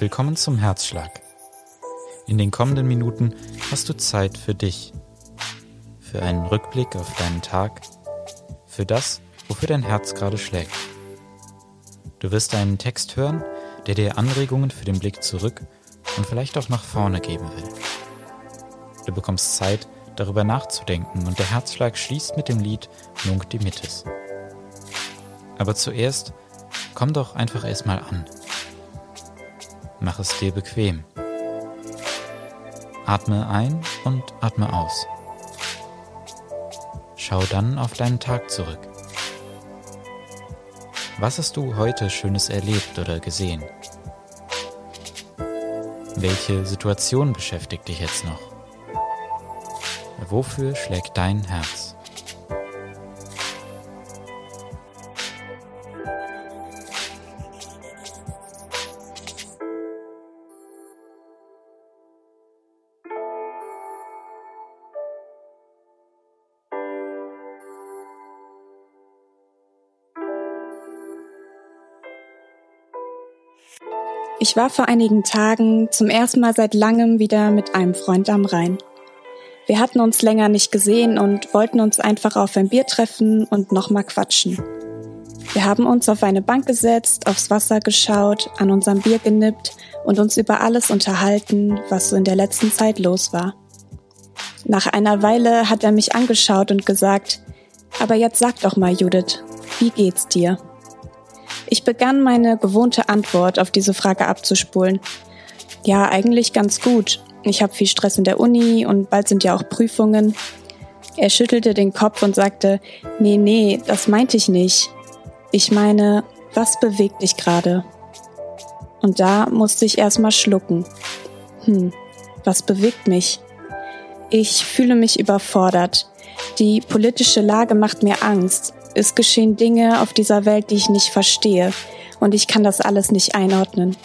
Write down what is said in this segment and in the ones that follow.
Willkommen zum Herzschlag. In den kommenden Minuten hast du Zeit für dich, für einen Rückblick auf deinen Tag, für das, wofür dein Herz gerade schlägt. Du wirst einen Text hören, der dir Anregungen für den Blick zurück und vielleicht auch nach vorne geben will. Du bekommst Zeit, darüber nachzudenken und der Herzschlag schließt mit dem Lied Nunc Dimittis. Aber zuerst komm doch einfach erstmal an. Mach es dir bequem. Atme ein und atme aus. Schau dann auf deinen Tag zurück. Was hast du heute Schönes erlebt oder gesehen? Welche Situation beschäftigt dich jetzt noch? Wofür schlägt dein Herz? Ich war vor einigen Tagen zum ersten Mal seit langem wieder mit einem Freund am Rhein. Wir hatten uns länger nicht gesehen und wollten uns einfach auf ein Bier treffen und nochmal quatschen. Wir haben uns auf eine Bank gesetzt, aufs Wasser geschaut, an unserem Bier genippt und uns über alles unterhalten, was so in der letzten Zeit los war. Nach einer Weile hat er mich angeschaut und gesagt, aber jetzt sag doch mal, Judith, wie geht's dir? Ich begann meine gewohnte Antwort auf diese Frage abzuspulen. Ja, eigentlich ganz gut. Ich habe viel Stress in der Uni und bald sind ja auch Prüfungen. Er schüttelte den Kopf und sagte, nee, nee, das meinte ich nicht. Ich meine, was bewegt dich gerade? Und da musste ich erstmal schlucken. Hm, was bewegt mich? Ich fühle mich überfordert. Die politische Lage macht mir Angst. Es geschehen Dinge auf dieser Welt, die ich nicht verstehe, und ich kann das alles nicht einordnen.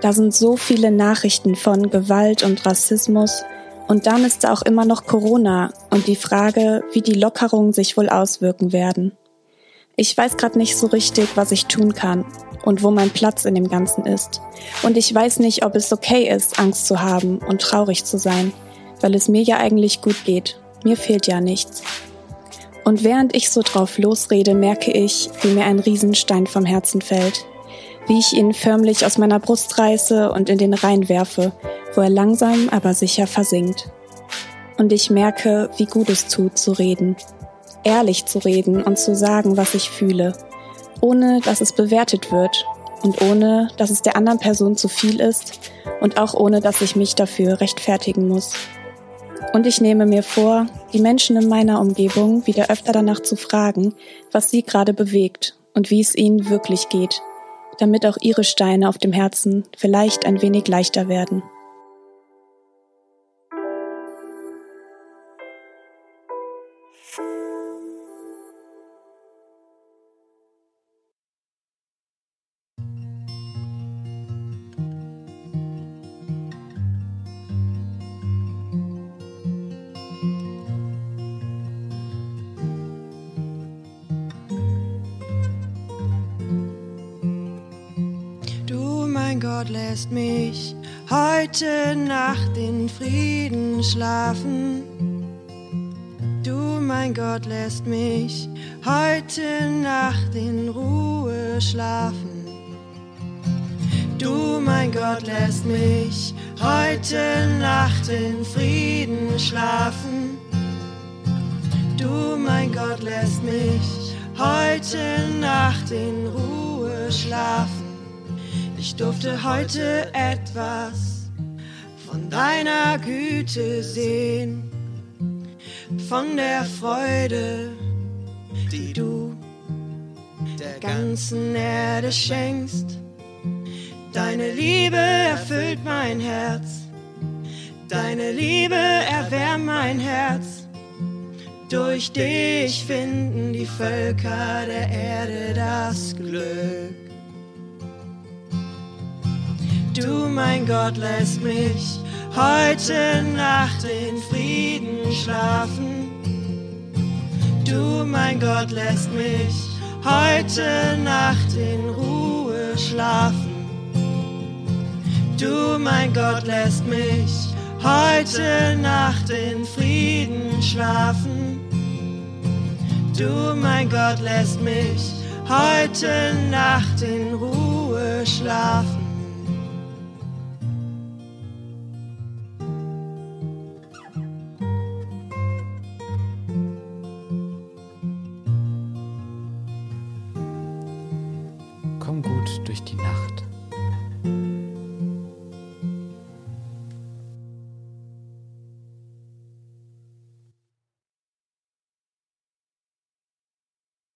Da sind so viele Nachrichten von Gewalt und Rassismus, und dann ist auch immer noch Corona und die Frage, wie die Lockerungen sich wohl auswirken werden. Ich weiß gerade nicht so richtig, was ich tun kann und wo mein Platz in dem Ganzen ist. Und ich weiß nicht, ob es okay ist, Angst zu haben und traurig zu sein, weil es mir ja eigentlich gut geht. Mir fehlt ja nichts. Und während ich so drauf losrede, merke ich, wie mir ein Riesenstein vom Herzen fällt. Wie ich ihn förmlich aus meiner Brust reiße und in den Rhein werfe, wo er langsam aber sicher versinkt. Und ich merke, wie gut es tut, zu reden. Ehrlich zu reden und zu sagen, was ich fühle. Ohne, dass es bewertet wird und ohne, dass es der anderen Person zu viel ist und auch ohne, dass ich mich dafür rechtfertigen muss. Und ich nehme mir vor, die Menschen in meiner Umgebung wieder öfter danach zu fragen, was sie gerade bewegt und wie es ihnen wirklich geht, damit auch ihre Steine auf dem Herzen vielleicht ein wenig leichter werden. Gott lässt mich heute Nacht in Frieden schlafen. Du, mein Gott, lässt mich heute Nacht in Ruhe schlafen. Du, mein Gott, lässt mich heute Nacht in Frieden schlafen. Du, mein Gott, lässt mich heute Nacht in Ruhe schlafen. Ich durfte heute etwas von deiner Güte sehen, von der Freude, die du der ganzen Erde schenkst. Deine Liebe erfüllt mein Herz, deine Liebe erwärmt mein Herz. Durch dich finden die Völker der Erde das Glück. Du, mein Gott, lässt mich heute Nacht in Frieden schlafen. Du, mein Gott, lässt mich heute Nacht in Ruhe schlafen. Du, mein Gott, lässt mich heute Nacht in Frieden schlafen. Du, mein Gott, lässt mich heute Nacht in Ruhe schlafen.